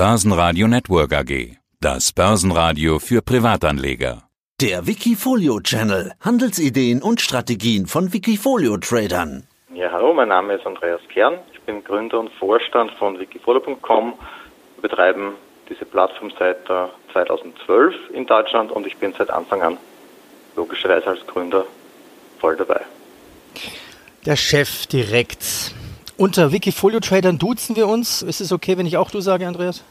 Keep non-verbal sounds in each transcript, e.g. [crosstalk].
Börsenradio Network AG. Das Börsenradio für Privatanleger. Der Wikifolio Channel. Handelsideen und Strategien von Wikifolio Tradern. Ja, hallo, mein Name ist Andreas Kern. Ich bin Gründer und Vorstand von wikifolio.com. Wir betreiben diese Plattform seit 2012 äh, in Deutschland und ich bin seit Anfang an logischerweise als Gründer voll dabei. Der Chef direkt. Unter Wikifolio-Tradern duzen wir uns. Ist es okay, wenn ich auch du sage, Andreas?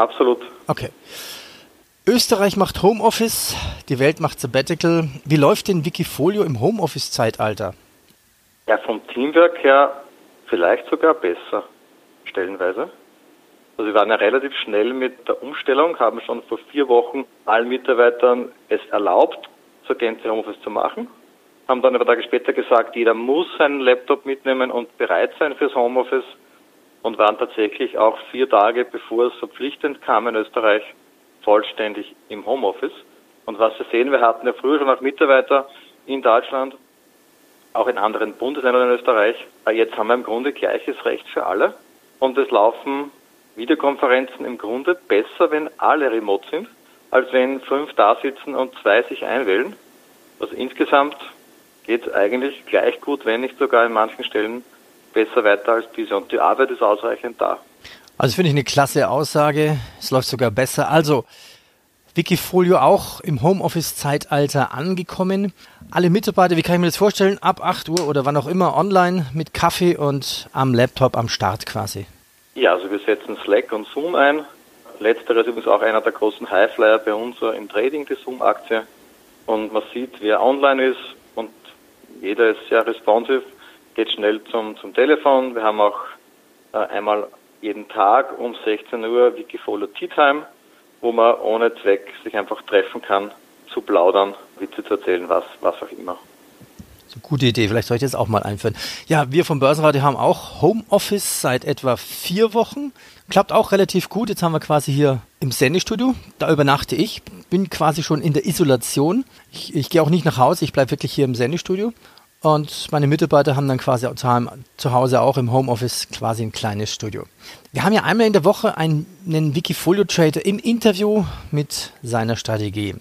Absolut. Okay. Österreich macht Homeoffice, die Welt macht Sabbatical. Wie läuft denn Wikifolio im Homeoffice-Zeitalter? Ja, vom Teamwork her vielleicht sogar besser, stellenweise. Also wir waren ja relativ schnell mit der Umstellung, haben schon vor vier Wochen allen Mitarbeitern es erlaubt, zur Gänze Homeoffice zu machen haben dann ein paar Tage später gesagt, jeder muss seinen Laptop mitnehmen und bereit sein fürs Homeoffice und waren tatsächlich auch vier Tage, bevor es verpflichtend kam in Österreich, vollständig im Homeoffice. Und was wir sehen, wir hatten ja früher schon auch Mitarbeiter in Deutschland, auch in anderen Bundesländern in Österreich. Jetzt haben wir im Grunde gleiches Recht für alle. Und es laufen Videokonferenzen im Grunde besser, wenn alle remote sind, als wenn fünf da sitzen und zwei sich einwählen. Also insgesamt geht eigentlich gleich gut, wenn nicht sogar in manchen Stellen besser weiter als bisher. Und die Arbeit ist ausreichend da. Also finde ich eine klasse Aussage. Es läuft sogar besser. Also Wikifolio auch im Homeoffice-Zeitalter angekommen. Alle Mitarbeiter, wie kann ich mir das vorstellen? Ab 8 Uhr oder wann auch immer online mit Kaffee und am Laptop am Start quasi. Ja, also wir setzen Slack und Zoom ein. Letzteres ist übrigens auch einer der großen Highflyer bei uns im Trading, die Zoom-Aktie. Und man sieht, wer online ist, jeder ist sehr responsive, geht schnell zum, zum Telefon. Wir haben auch äh, einmal jeden Tag um 16 Uhr Wikifolio Tea Time, wo man ohne Zweck sich einfach treffen kann, zu plaudern, Witze zu erzählen, was, was auch immer. Gute Idee, vielleicht soll ich das auch mal einführen. Ja, wir vom Börsenradio haben auch Homeoffice seit etwa vier Wochen. Klappt auch relativ gut. Jetzt haben wir quasi hier im Sendestudio. Da übernachte ich. Bin quasi schon in der Isolation. Ich, ich gehe auch nicht nach Hause. Ich bleibe wirklich hier im Sendestudio. Und meine Mitarbeiter haben dann quasi zu Hause auch im Homeoffice quasi ein kleines Studio. Wir haben ja einmal in der Woche einen, Wikifolio-Trader im Interview mit seiner Strategie.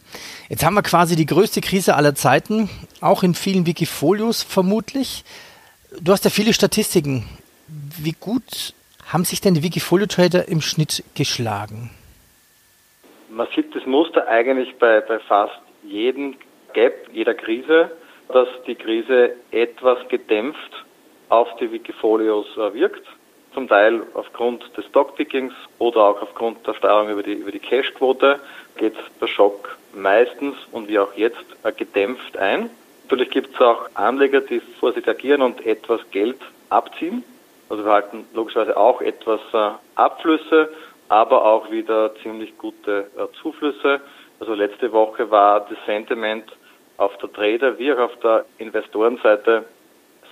Jetzt haben wir quasi die größte Krise aller Zeiten, auch in vielen Wikifolios vermutlich. Du hast ja viele Statistiken. Wie gut haben sich denn die Wikifolio-Trader im Schnitt geschlagen? Man sieht das Muster eigentlich bei, bei fast jedem Gap, jeder Krise dass die Krise etwas gedämpft auf die Wikifolios äh, wirkt. Zum Teil aufgrund des Stockpickings oder auch aufgrund der Steuerung über die, über die Cashquote geht der Schock meistens und wie auch jetzt äh, gedämpft ein. Natürlich gibt es auch Anleger, die vorsichtig agieren und etwas Geld abziehen. Also wir halten logischerweise auch etwas äh, Abflüsse, aber auch wieder ziemlich gute Zuflüsse. Also letzte Woche war das Sentiment auf der Trader- wie auch auf der Investorenseite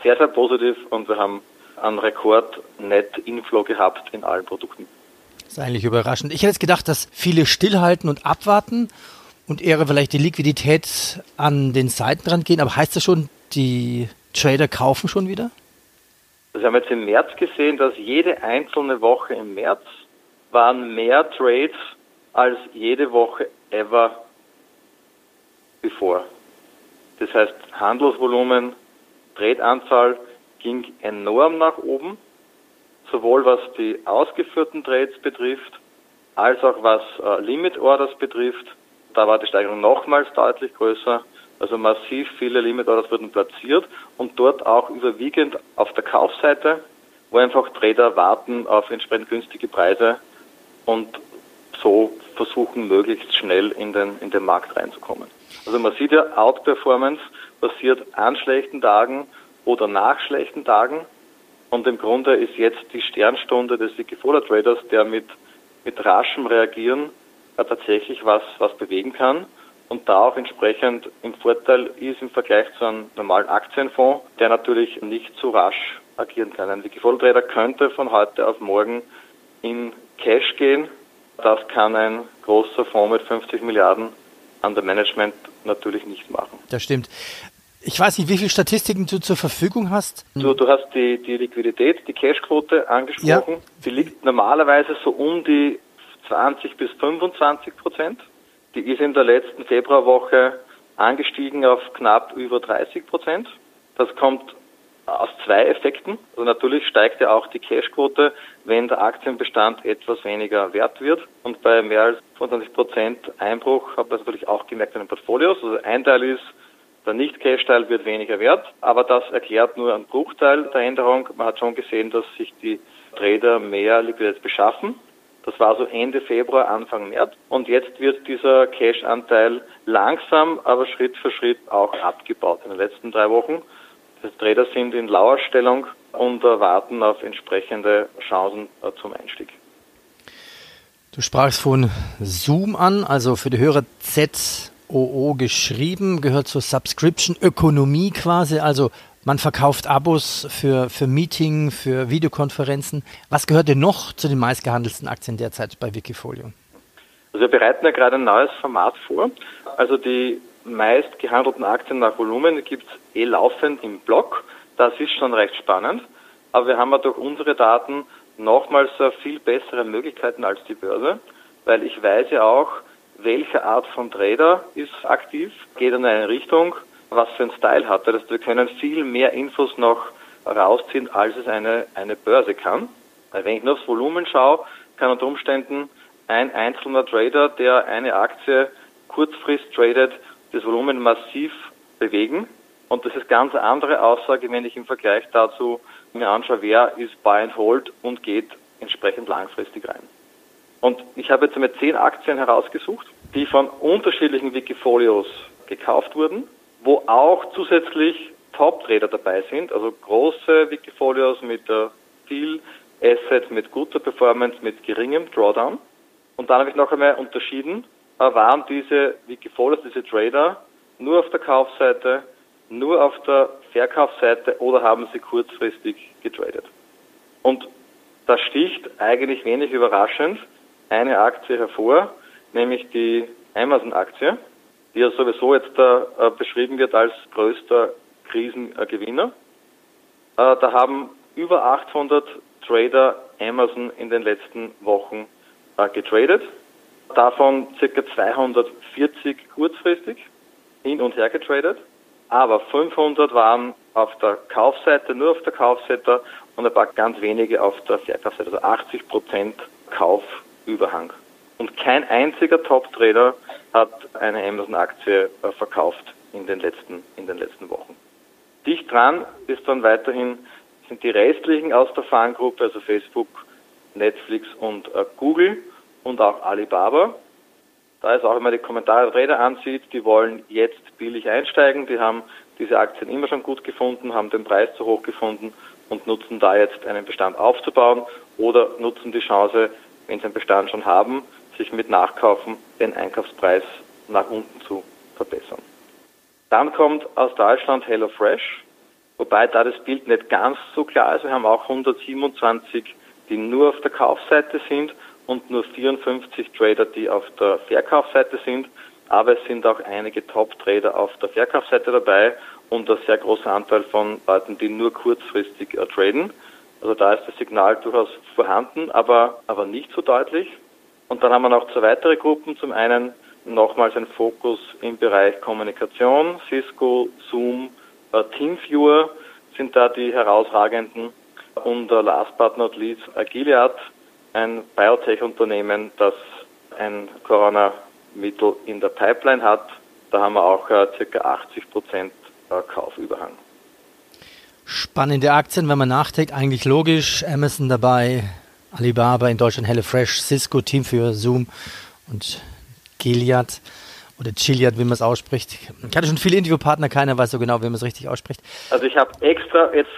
sehr, sehr positiv und wir haben einen Rekord-Net-Inflow gehabt in allen Produkten. Das ist eigentlich überraschend. Ich hätte jetzt gedacht, dass viele stillhalten und abwarten und eher vielleicht die Liquidität an den Seiten dran gehen. Aber heißt das schon, die Trader kaufen schon wieder? Das haben wir jetzt im März gesehen, dass jede einzelne Woche im März waren mehr Trades als jede Woche ever bevor. Das heißt, Handelsvolumen, Trade-Anzahl ging enorm nach oben, sowohl was die ausgeführten Trades betrifft, als auch was äh, Limit Orders betrifft. Da war die Steigerung nochmals deutlich größer. Also massiv viele Limit Orders wurden platziert und dort auch überwiegend auf der Kaufseite, wo einfach Trader warten auf entsprechend günstige Preise und so versuchen, möglichst schnell in den, in den Markt reinzukommen. Also man sieht ja, Outperformance passiert an schlechten Tagen oder nach schlechten Tagen. Und im Grunde ist jetzt die Sternstunde des Wikifolio Traders, der mit, mit raschem Reagieren tatsächlich was, was bewegen kann und da auch entsprechend im Vorteil ist im Vergleich zu einem normalen Aktienfonds, der natürlich nicht so rasch agieren kann. Ein Wikifolio Trader könnte von heute auf morgen in Cash gehen. Das kann ein großer Fonds mit 50 Milliarden an der Management natürlich nicht machen. Das stimmt. Ich weiß nicht, wie viele Statistiken du zur Verfügung hast. Du, du hast die, die Liquidität, die Cashquote angesprochen. Ja. Die liegt normalerweise so um die 20 bis 25 Prozent. Die ist in der letzten Februarwoche angestiegen auf knapp über 30 Prozent. Das kommt aus zwei Effekten. Also natürlich steigt ja auch die Cashquote, wenn der Aktienbestand etwas weniger wert wird. Und bei mehr als 25 Prozent Einbruch hat man natürlich auch gemerkt in den Portfolios. Also ein Teil ist, der Nicht-Cash-Teil wird weniger wert, aber das erklärt nur einen Bruchteil der Änderung. Man hat schon gesehen, dass sich die Trader mehr Liquidität beschaffen. Das war so Ende Februar, Anfang März. Und jetzt wird dieser Cash-Anteil langsam, aber Schritt für Schritt auch abgebaut in den letzten drei Wochen. Die Trader sind in Lauerstellung und warten auf entsprechende Chancen äh, zum Einstieg. Du sprachst von Zoom an, also für die Hörer ZOO geschrieben, gehört zur Subscription-Ökonomie quasi, also man verkauft Abos für, für Meeting, für Videokonferenzen. Was gehört denn noch zu den meistgehandelten Aktien derzeit bei Wikifolio? Also wir bereiten ja gerade ein neues Format vor. Also die meist gehandelten Aktien nach Volumen gibt es eh laufend im Blog. Das ist schon recht spannend. Aber wir haben ja durch unsere Daten nochmals viel bessere Möglichkeiten als die Börse, weil ich weiß ja auch, welche Art von Trader ist aktiv, geht in eine Richtung, was für ein Style hat er. Das wir können viel mehr Infos noch rausziehen, als es eine, eine Börse kann. Weil wenn ich nur aufs Volumen schaue, kann unter Umständen ein einzelner Trader, der eine Aktie kurzfrist tradet, das Volumen massiv bewegen. Und das ist ganz eine andere Aussage, wenn ich im Vergleich dazu mir anschaue, wer ist Buy and Hold und geht entsprechend langfristig rein. Und ich habe jetzt einmal zehn Aktien herausgesucht, die von unterschiedlichen Wikifolios gekauft wurden, wo auch zusätzlich Top-Trader dabei sind, also große Wikifolios mit äh, viel Asset, mit guter Performance, mit geringem Drawdown. Und dann habe ich noch einmal unterschieden, waren diese Wikifolios, diese Trader, nur auf der Kaufseite, nur auf der Verkaufsseite oder haben sie kurzfristig getradet. Und da sticht eigentlich wenig überraschend eine Aktie hervor, nämlich die Amazon-Aktie, die ja sowieso jetzt äh, beschrieben wird als größter Krisengewinner. Äh, da haben über 800 Trader Amazon in den letzten Wochen äh, getradet davon ca. 240 kurzfristig hin und her getradet, aber 500 waren auf der Kaufseite, nur auf der Kaufseite und ein paar ganz wenige auf der Verkaufsseite, also 80 Prozent Kaufüberhang. Und kein einziger Top-Trader hat eine Amazon-Aktie äh, verkauft in den letzten, in den letzten Wochen. Dicht dran ist dann weiterhin, sind die restlichen aus der Fangruppe, also Facebook, Netflix und äh, Google und auch Alibaba. Da ist auch, man die Kommentare der Trader ansieht, die wollen jetzt billig einsteigen, die haben diese Aktien immer schon gut gefunden, haben den Preis zu hoch gefunden und nutzen da jetzt einen Bestand aufzubauen oder nutzen die Chance, wenn sie einen Bestand schon haben, sich mit Nachkaufen den Einkaufspreis nach unten zu verbessern. Dann kommt aus Deutschland HelloFresh, wobei da das Bild nicht ganz so klar ist. Wir haben auch 127, die nur auf der Kaufseite sind und nur 54 Trader, die auf der Verkaufsseite sind. Aber es sind auch einige Top-Trader auf der Verkaufsseite dabei und ein sehr großer Anteil von Leuten, die nur kurzfristig äh, traden. Also da ist das Signal durchaus vorhanden, aber, aber nicht so deutlich. Und dann haben wir noch zwei weitere Gruppen. Zum einen nochmals ein Fokus im Bereich Kommunikation. Cisco, Zoom, äh, Teamviewer sind da die herausragenden. Und äh, last but not least Gilead, ein Biotech-Unternehmen, das ein Corona-Mittel in der Pipeline hat. Da haben wir auch äh, ca. 80 Prozent äh, Kaufüberhang. Spannende Aktien, wenn man nachdenkt, eigentlich logisch. Amazon dabei, Alibaba in Deutschland, HelloFresh, Cisco, Team für Zoom und Gilead oder Chiliad, wie man es ausspricht. Ich hatte schon viele Interviewpartner, keiner weiß so genau, wie man es richtig ausspricht. Also ich habe extra jetzt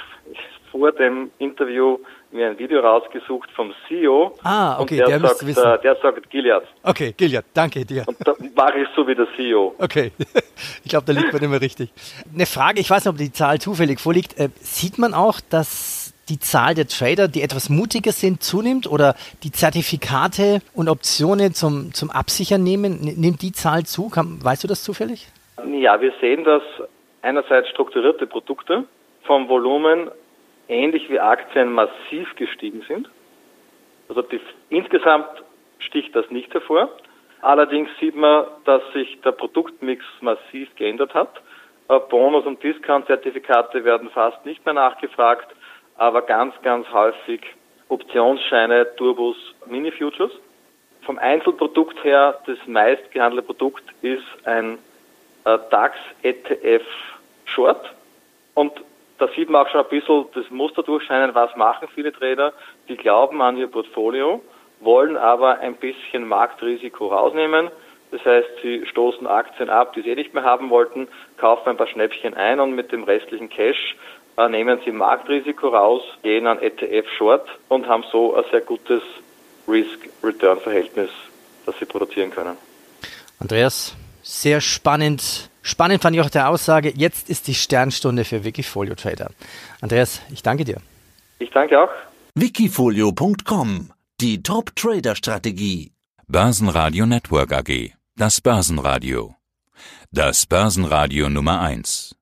vor dem Interview mir ein Video rausgesucht vom CEO. Ah, okay, und der, der sagt, wissen. Äh, der sagt Gilead. Okay, Gilead, danke dir. Und da mache ich so wie der CEO. Okay, [laughs] ich glaube, da liegt man immer richtig. Eine Frage, ich weiß nicht, ob die Zahl zufällig vorliegt. Äh, sieht man auch, dass die Zahl der Trader, die etwas mutiger sind, zunimmt oder die Zertifikate und Optionen zum, zum Absichern nehmen, nimmt die Zahl zu? Kann, weißt du das zufällig? Ja, wir sehen, dass einerseits strukturierte Produkte vom Volumen ähnlich wie Aktien massiv gestiegen sind. Also die, insgesamt sticht das nicht hervor. Allerdings sieht man, dass sich der Produktmix massiv geändert hat. Äh, Bonus- und Discount-Zertifikate werden fast nicht mehr nachgefragt, aber ganz, ganz häufig Optionsscheine, Turbos, Mini-Futures. Vom Einzelprodukt her, das meistgehandelte Produkt ist ein äh, DAX ETF Short. Und da sieht man auch schon ein bisschen das Muster durchscheinen, was machen viele Trader. Die glauben an ihr Portfolio, wollen aber ein bisschen Marktrisiko rausnehmen. Das heißt, sie stoßen Aktien ab, die sie eh nicht mehr haben wollten, kaufen ein paar Schnäppchen ein und mit dem restlichen Cash äh, nehmen sie Marktrisiko raus, gehen an ETF Short und haben so ein sehr gutes Risk-Return-Verhältnis, das sie produzieren können. Andreas, sehr spannend. Spannend fand ich auch der Aussage, jetzt ist die Sternstunde für Wikifolio Trader. Andreas, ich danke dir. Ich danke auch. Wikifolio.com Die Top-Trader-Strategie. Börsenradio Network AG. Das Börsenradio. Das Börsenradio Nummer 1.